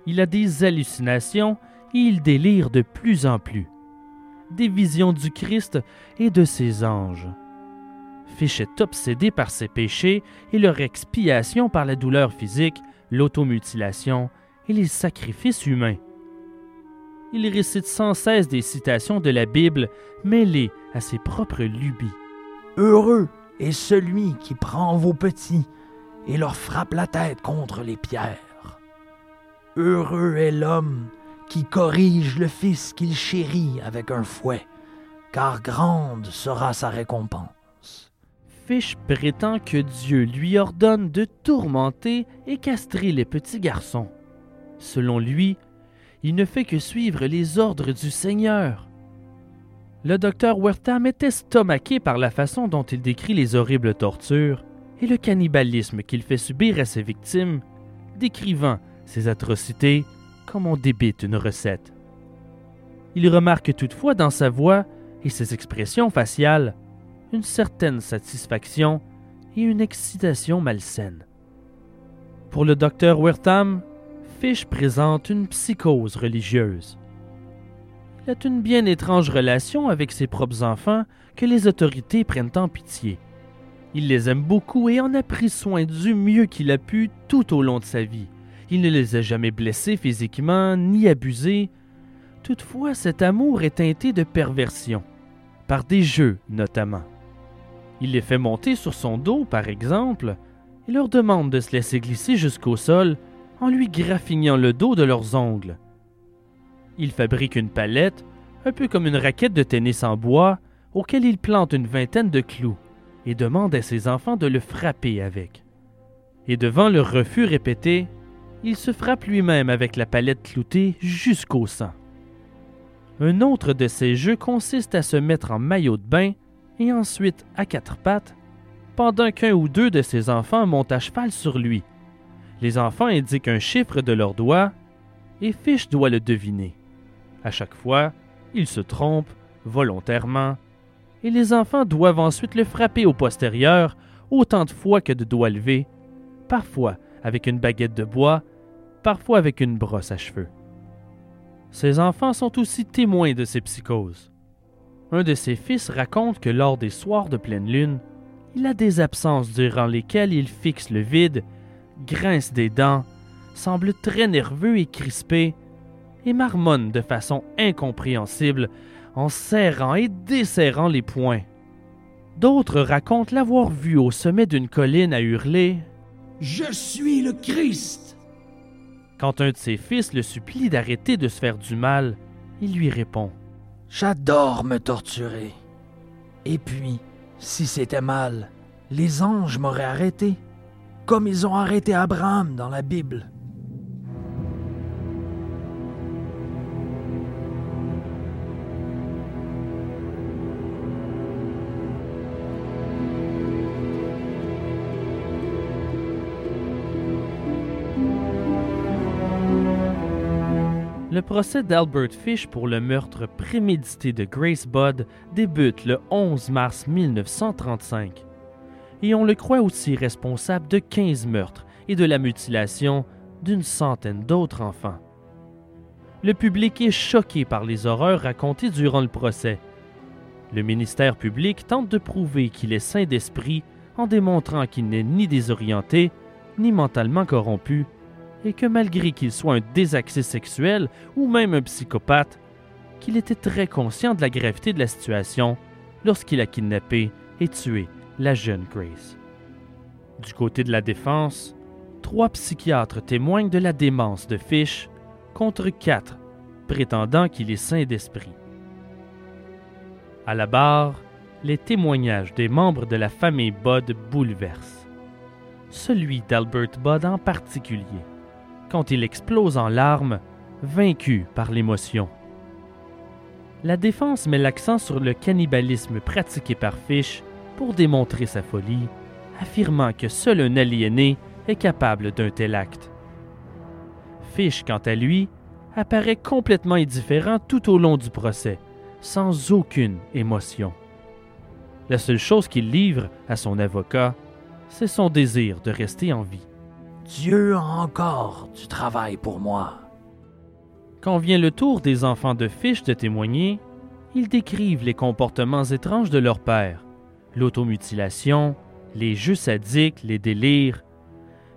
Il a des hallucinations et il délire de plus en plus. Des visions du Christ et de ses anges. Fish est obsédé par ses péchés et leur expiation par la douleur physique, l'automutilation et les sacrifices humains. Il récite sans cesse des citations de la Bible mêlées à ses propres lubies. Heureux est celui qui prend vos petits et leur frappe la tête contre les pierres. Heureux est l'homme qui corrige le fils qu'il chérit avec un fouet, car grande sera sa récompense. Fish prétend que Dieu lui ordonne de tourmenter et castrer les petits garçons. Selon lui, il ne fait que suivre les ordres du Seigneur. Le docteur Wertham est estomaqué par la façon dont il décrit les horribles tortures et le cannibalisme qu'il fait subir à ses victimes, décrivant ses atrocités comme on débite une recette. Il remarque toutefois dans sa voix et ses expressions faciales une certaine satisfaction et une excitation malsaine. Pour le docteur Wertham, Fish présente une psychose religieuse. Il a une bien étrange relation avec ses propres enfants que les autorités prennent en pitié. Il les aime beaucoup et en a pris soin du mieux qu'il a pu tout au long de sa vie. Il ne les a jamais blessés physiquement ni abusés. Toutefois, cet amour est teinté de perversion, par des jeux notamment. Il les fait monter sur son dos, par exemple, et leur demande de se laisser glisser jusqu'au sol en lui graffignant le dos de leurs ongles. Il fabrique une palette, un peu comme une raquette de tennis en bois, auquel il plante une vingtaine de clous et demande à ses enfants de le frapper avec. Et devant leur refus répété, il se frappe lui-même avec la palette cloutée jusqu'au sang. Un autre de ces jeux consiste à se mettre en maillot de bain et ensuite à quatre pattes, pendant qu'un ou deux de ses enfants montent à cheval sur lui. Les enfants indiquent un chiffre de leurs doigts et Fish doit le deviner. À chaque fois, il se trompe volontairement et les enfants doivent ensuite le frapper au postérieur autant de fois que de doigts levés, parfois avec une baguette de bois, parfois avec une brosse à cheveux. Ces enfants sont aussi témoins de ces psychoses. Un de ses fils raconte que lors des soirs de pleine lune, il a des absences durant lesquelles il fixe le vide, grince des dents, semble très nerveux et crispé, et marmonne de façon incompréhensible en serrant et desserrant les poings. D'autres racontent l'avoir vu au sommet d'une colline à hurler Je suis le Christ. Quand un de ses fils le supplie d'arrêter de se faire du mal, il lui répond J'adore me torturer. Et puis, si c'était mal, les anges m'auraient arrêté, comme ils ont arrêté Abraham dans la Bible. Le procès d'Albert Fish pour le meurtre prémédité de Grace Budd débute le 11 mars 1935. Et on le croit aussi responsable de 15 meurtres et de la mutilation d'une centaine d'autres enfants. Le public est choqué par les horreurs racontées durant le procès. Le ministère public tente de prouver qu'il est sain d'esprit en démontrant qu'il n'est ni désorienté, ni mentalement corrompu, et que malgré qu'il soit un désaxé sexuel ou même un psychopathe, qu'il était très conscient de la gravité de la situation lorsqu'il a kidnappé et tué la jeune Grace. Du côté de la défense, trois psychiatres témoignent de la démence de Fish contre quatre prétendant qu'il est sain d'esprit. À la barre, les témoignages des membres de la famille Budd bouleversent. Celui d'Albert Budd en particulier quand il explose en larmes, vaincu par l'émotion. La défense met l'accent sur le cannibalisme pratiqué par Fish pour démontrer sa folie, affirmant que seul un aliéné est capable d'un tel acte. Fish, quant à lui, apparaît complètement indifférent tout au long du procès, sans aucune émotion. La seule chose qu'il livre à son avocat, c'est son désir de rester en vie. Dieu a encore du travail pour moi. Quand vient le tour des enfants de Fish de témoigner, ils décrivent les comportements étranges de leur père, l'automutilation, les jeux sadiques, les délires.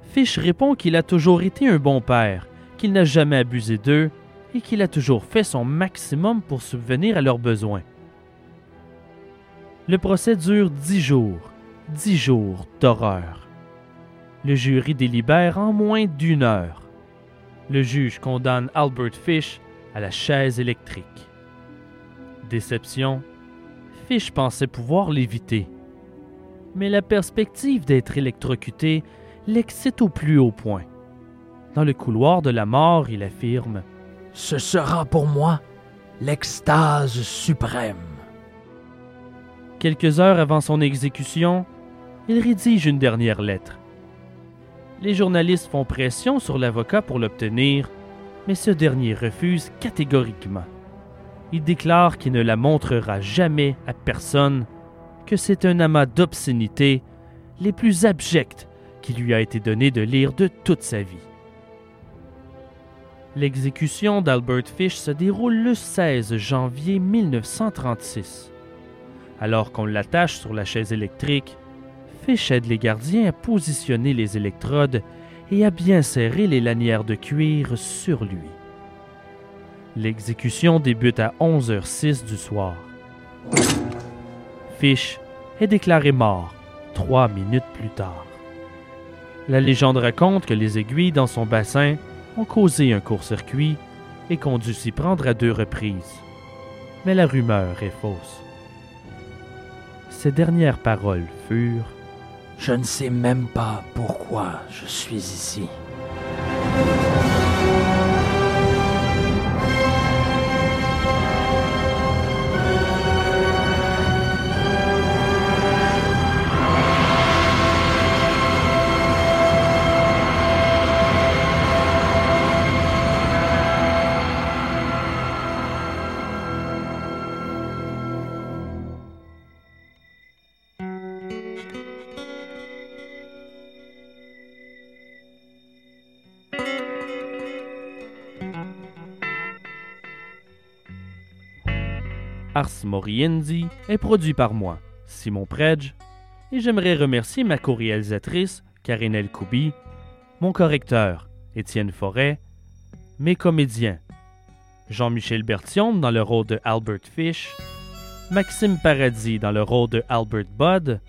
Fish répond qu'il a toujours été un bon père, qu'il n'a jamais abusé d'eux et qu'il a toujours fait son maximum pour subvenir à leurs besoins. Le procès dure dix jours, dix jours d'horreur. Le jury délibère en moins d'une heure. Le juge condamne Albert Fish à la chaise électrique. Déception, Fish pensait pouvoir l'éviter. Mais la perspective d'être électrocuté l'excite au plus haut point. Dans le couloir de la mort, il affirme Ce sera pour moi l'extase suprême. Quelques heures avant son exécution, il rédige une dernière lettre Les journalistes font pression sur l'avocat pour l'obtenir, mais ce dernier refuse catégoriquement. Il déclare qu'il ne la montrera jamais à personne, que c'est un amas d'obscénités les plus abjectes qui lui a été donné de lire de toute sa vie. L'exécution d'Albert Fish se déroule le 16 janvier 1936. Alors qu'on l'attache sur la chaise électrique, Fish aide les gardiens à positionner les électrodes et à bien serrer les lanières de cuir sur lui. L'exécution débute à 11h06 du soir. Fish est déclaré mort trois minutes plus tard. La légende raconte que les aiguilles dans son bassin ont causé un court-circuit et qu'on dû s'y prendre à deux reprises. Mais la rumeur est fausse. Ses dernières paroles furent Je ne sais même pas pourquoi je suis ici. Ars Moriendi est produit par moi, Simon Predge, et j'aimerais remercier ma co-réalisatrice, Karinelle Koubi, mon correcteur, Étienne Forêt, mes comédiens, Jean-Michel Bertion dans le rôle de Albert Fish, Maxime Paradis dans le rôle de Albert Budd,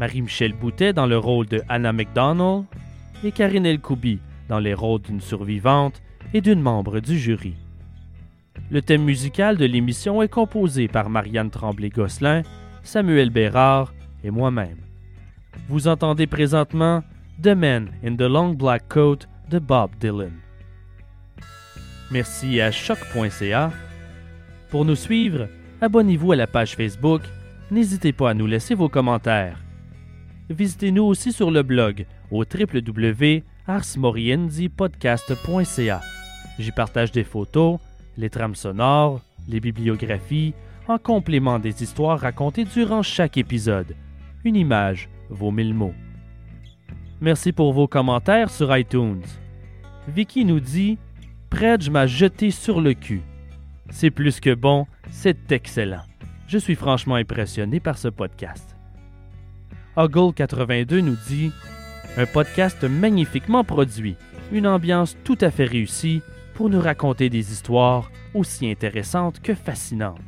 Marie-Michel Boutet dans le rôle de Anna McDonald et Karine Koubi dans les rôles d'une survivante et d'une membre du jury. Le thème musical de l'émission est composé par Marianne Tremblay-Gosselin, Samuel Bérard et moi-même. Vous entendez présentement The Man in the Long Black Coat de Bob Dylan. Merci à choc.ca. Pour nous suivre, abonnez-vous à la page Facebook. N'hésitez pas à nous laisser vos commentaires. Visitez-nous aussi sur le blog au www.arsmorienzipodcast.ca. J'y partage des photos, les trames sonores, les bibliographies, en complément des histoires racontées durant chaque épisode. Une image vaut mille mots. Merci pour vos commentaires sur iTunes. Vicky nous dit Predge m'a jeté sur le cul. C'est plus que bon, c'est excellent. Je suis franchement impressionné par ce podcast. Hoggle82 nous dit Un podcast magnifiquement produit, une ambiance tout à fait réussie pour nous raconter des histoires aussi intéressantes que fascinantes.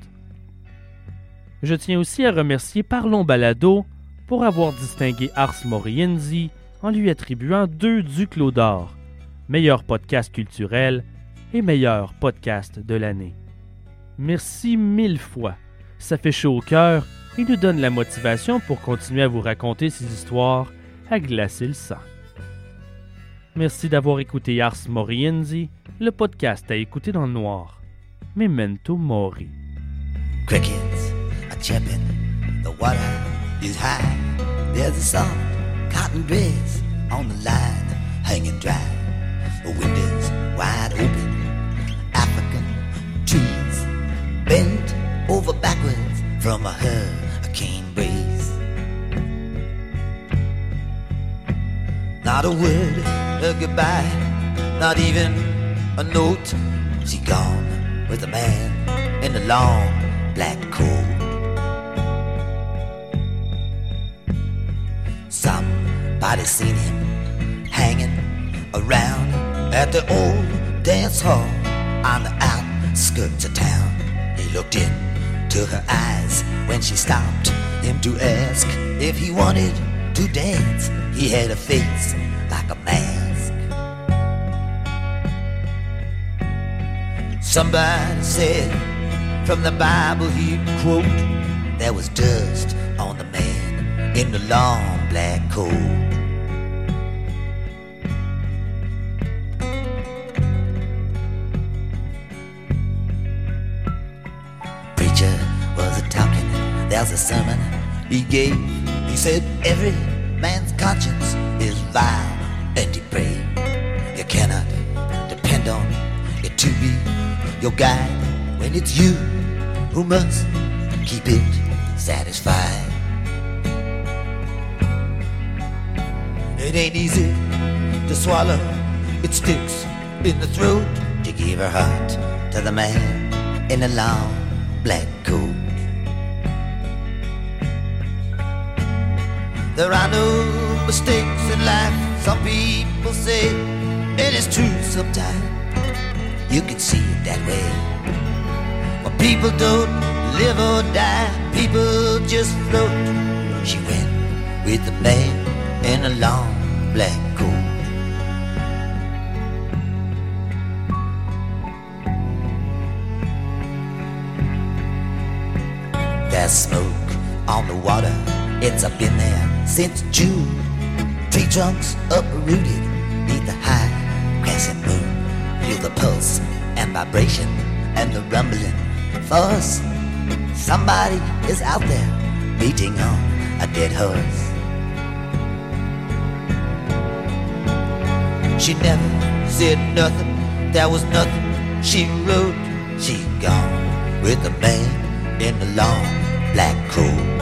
Je tiens aussi à remercier Parlons Balado pour avoir distingué Ars Morienzi en lui attribuant deux Duclos d'or, meilleur podcast culturel et meilleur podcast de l'année. Merci mille fois. Ça fait chaud au cœur et nous donne la motivation pour continuer à vous raconter ces histoires à glacer le sang. Merci d'avoir écouté Ars Morienzi, le podcast à écouter dans le noir. Memento Mori. Crickets are chirping, the water is high. There's a soft cotton dress on the line, hanging dry. The windows wide open, African trees bent over backwards from a hurricane breeze. Not a word of goodbye, not even a note. She gone with a man in a long black coat. Somebody seen him hanging around at the old dance hall on the outskirts of town. He looked into her eyes when she stopped him to ask if he wanted to dance. He had a face like a mask. Somebody said from the Bible he'd quote, there was dust on the man in the long black coat. Preacher was a talking, there's a sermon he gave. He said every man's conscience is vile your guide when it's you who must keep it satisfied. It ain't easy to swallow, it sticks in the throat to give her heart to the man in a long black coat. There are no mistakes in life, some people say, it is true sometimes. You can see it that way. But people don't live or die, people just float. She went with a man in a long black coat. There's smoke on the water, it's up in there since June. Tree trunks uprooted neath the high pulse and vibration and the rumbling fuss. Somebody is out there beating on a dead horse. She never said nothing, there was nothing she wrote. She gone with a man in a long black coat.